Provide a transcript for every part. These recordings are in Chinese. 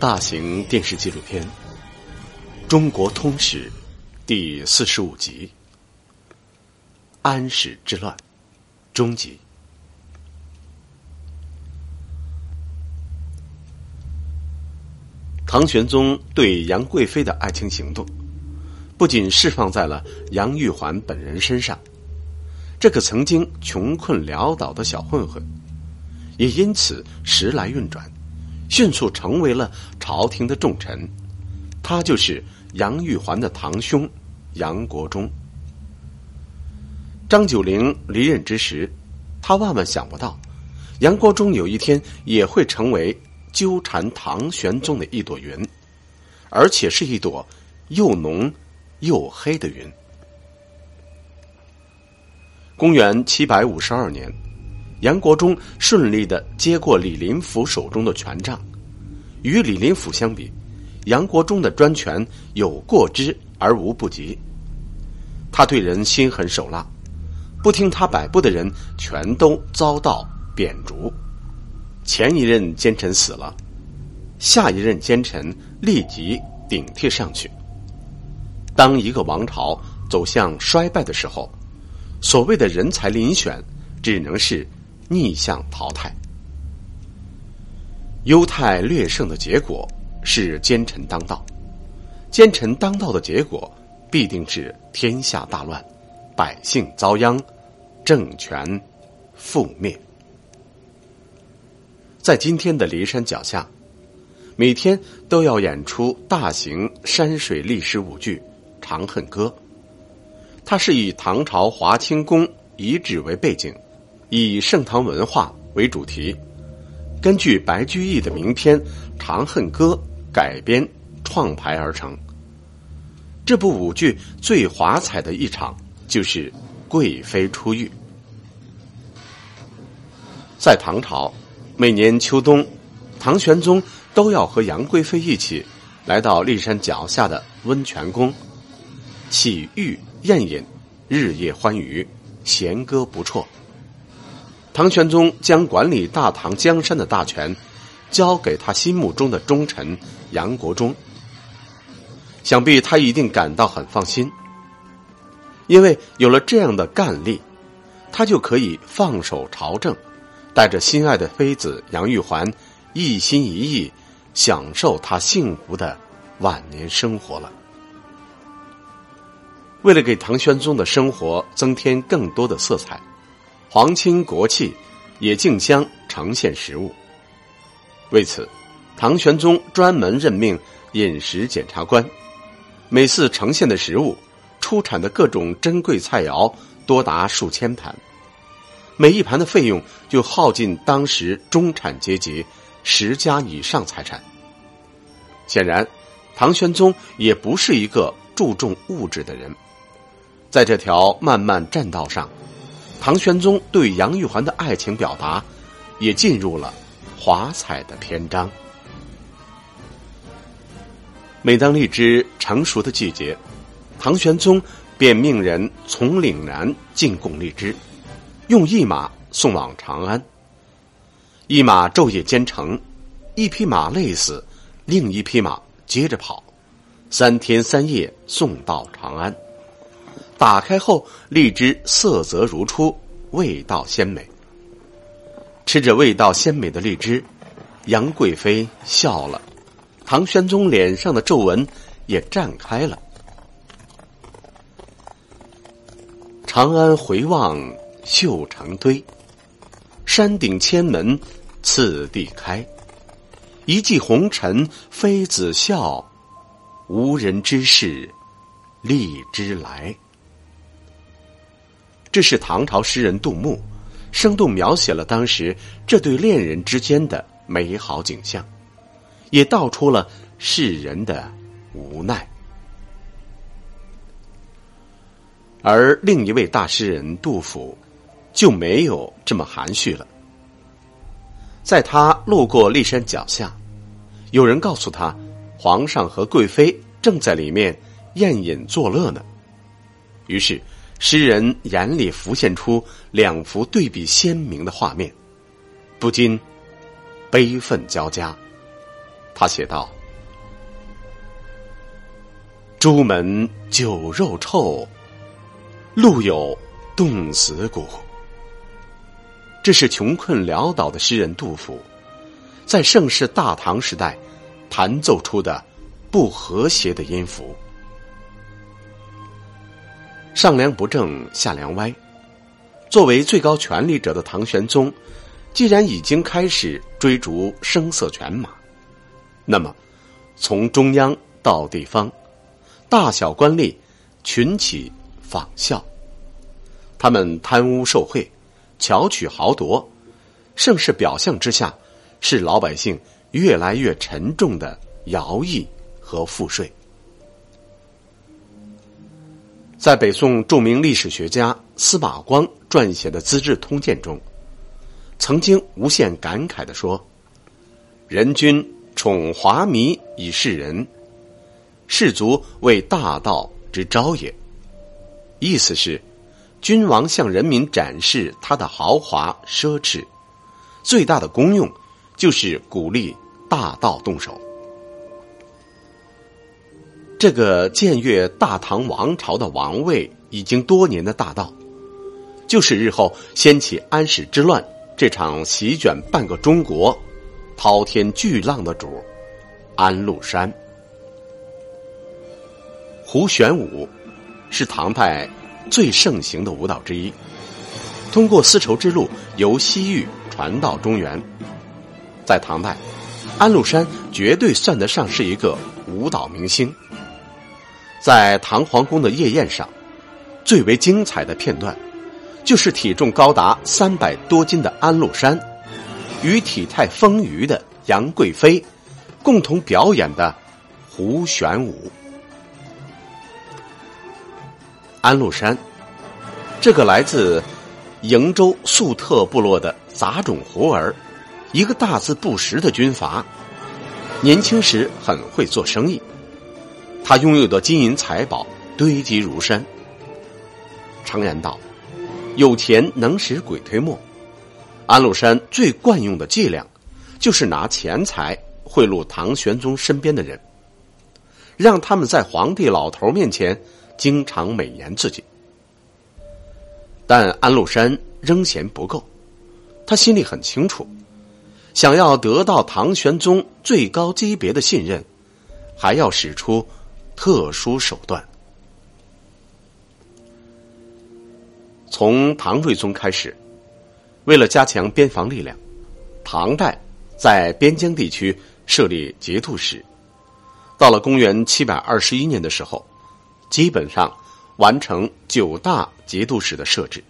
大型电视纪录片《中国通史》第四十五集：安史之乱终集。唐玄宗对杨贵妃的爱情行动，不仅释放在了杨玉环本人身上，这个曾经穷困潦倒的小混混，也因此时来运转，迅速成为了朝廷的重臣。他就是杨玉环的堂兄杨国忠。张九龄离任之时，他万万想不到，杨国忠有一天也会成为。纠缠唐玄宗的一朵云，而且是一朵又浓又黑的云。公元七百五十二年，杨国忠顺利的接过李林甫手中的权杖。与李林甫相比，杨国忠的专权有过之而无不及。他对人心狠手辣，不听他摆布的人全都遭到贬逐。前一任奸臣死了，下一任奸臣立即顶替上去。当一个王朝走向衰败的时候，所谓的人才遴选只能是逆向淘汰。犹太略胜的结果是奸臣当道，奸臣当道的结果必定是天下大乱，百姓遭殃，政权覆灭。在今天的骊山脚下，每天都要演出大型山水历史舞剧《长恨歌》。它是以唐朝华清宫遗址为背景，以盛唐文化为主题，根据白居易的名篇《长恨歌》改编创排而成。这部舞剧最华彩的一场就是贵妃出狱。在唐朝。每年秋冬，唐玄宗都要和杨贵妃一起来到骊山脚下的温泉宫，洗浴宴饮，日夜欢愉，弦歌不辍。唐玄宗将管理大唐江山的大权交给他心目中的忠臣杨国忠，想必他一定感到很放心，因为有了这样的干力，他就可以放手朝政。带着心爱的妃子杨玉环，一心一意享受他幸福的晚年生活了。为了给唐玄宗的生活增添更多的色彩，皇亲国戚也竞相呈现食物。为此，唐玄宗专门任命饮食检察官，每次呈现的食物出产的各种珍贵菜肴多达数千盘。每一盘的费用就耗尽当时中产阶级十家以上财产。显然，唐玄宗也不是一个注重物质的人。在这条漫漫栈道上，唐玄宗对杨玉环的爱情表达也进入了华彩的篇章。每当荔枝成熟的季节，唐玄宗便命人从岭南进贡荔枝。用一马送往长安，一马昼夜兼程，一匹马累死，另一匹马接着跑，三天三夜送到长安。打开后，荔枝色泽如初，味道鲜美。吃着味道鲜美的荔枝，杨贵妃笑了，唐玄宗脸上的皱纹也绽开了。长安回望。绣成堆，山顶千门次第开。一骑红尘妃子笑，无人知是荔枝来。这是唐朝诗人杜牧，生动描写了当时这对恋人之间的美好景象，也道出了世人的无奈。而另一位大诗人杜甫。就没有这么含蓄了。在他路过骊山脚下，有人告诉他，皇上和贵妃正在里面宴饮作乐呢。于是，诗人眼里浮现出两幅对比鲜明的画面，不禁悲愤交加。他写道：“朱门酒肉臭，路有冻死骨。”这是穷困潦倒的诗人杜甫，在盛世大唐时代弹奏出的不和谐的音符。上梁不正下梁歪，作为最高权力者的唐玄宗，既然已经开始追逐声色犬马，那么从中央到地方，大小官吏群起仿效，他们贪污受贿。巧取豪夺，盛世表象之下，是老百姓越来越沉重的徭役和赋税。在北宋著名历史学家司马光撰写的《资治通鉴》中，曾经无限感慨的说：“人君宠华靡以示人，士卒为大道之昭也。”意思是。君王向人民展示他的豪华奢侈，最大的功用就是鼓励大道动手。这个僭越大唐王朝的王位已经多年的大道，就是日后掀起安史之乱这场席卷半个中国、滔天巨浪的主——安禄山。胡旋舞是唐代。最盛行的舞蹈之一，通过丝绸之路由西域传到中原。在唐代，安禄山绝对算得上是一个舞蹈明星。在唐皇宫的夜宴上，最为精彩的片段，就是体重高达三百多斤的安禄山与体态丰腴的杨贵妃共同表演的胡旋舞。安禄山，这个来自瀛州粟特部落的杂种胡儿，一个大字不识的军阀，年轻时很会做生意，他拥有的金银财宝堆积如山。常言道：“有钱能使鬼推磨。”安禄山最惯用的伎俩，就是拿钱财贿赂唐玄宗身边的人，让他们在皇帝老头面前。经常美言自己，但安禄山仍嫌不够。他心里很清楚，想要得到唐玄宗最高级别的信任，还要使出特殊手段。从唐睿宗开始，为了加强边防力量，唐代在边疆地区设立节度使。到了公元七百二十一年的时候。基本上完成九大节度使的设置，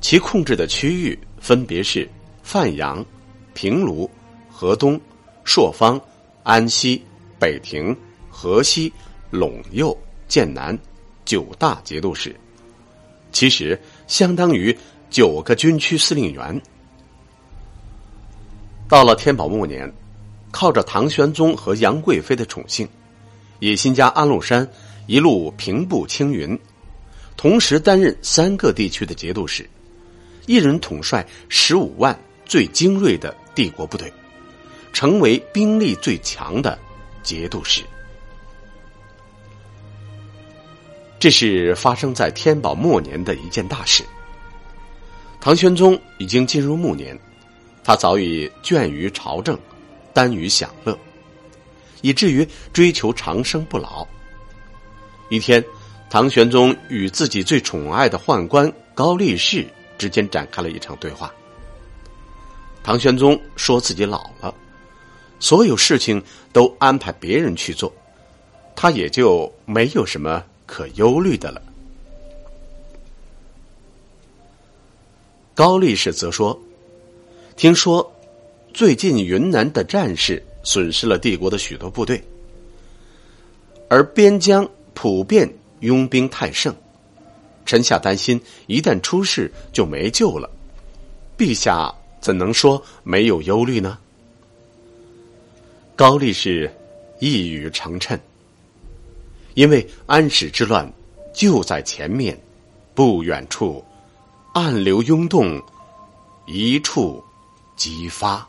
其控制的区域分别是范阳、平卢、河东、朔方、安西、北庭、河西、陇右、剑南九大节度使，其实相当于九个军区司令员。到了天宝末年，靠着唐玄宗和杨贵妃的宠幸，野心家安禄山。一路平步青云，同时担任三个地区的节度使，一人统帅十五万最精锐的帝国部队，成为兵力最强的节度使。这是发生在天宝末年的一件大事。唐玄宗已经进入暮年，他早已倦于朝政，耽于享乐，以至于追求长生不老。一天，唐玄宗与自己最宠爱的宦官高力士之间展开了一场对话。唐玄宗说自己老了，所有事情都安排别人去做，他也就没有什么可忧虑的了。高力士则说：“听说最近云南的战事损失了帝国的许多部队，而边疆。”普遍拥兵太盛，臣下担心一旦出事就没救了。陛下怎能说没有忧虑呢？高力士一语成谶，因为安史之乱就在前面，不远处，暗流涌动，一触即发。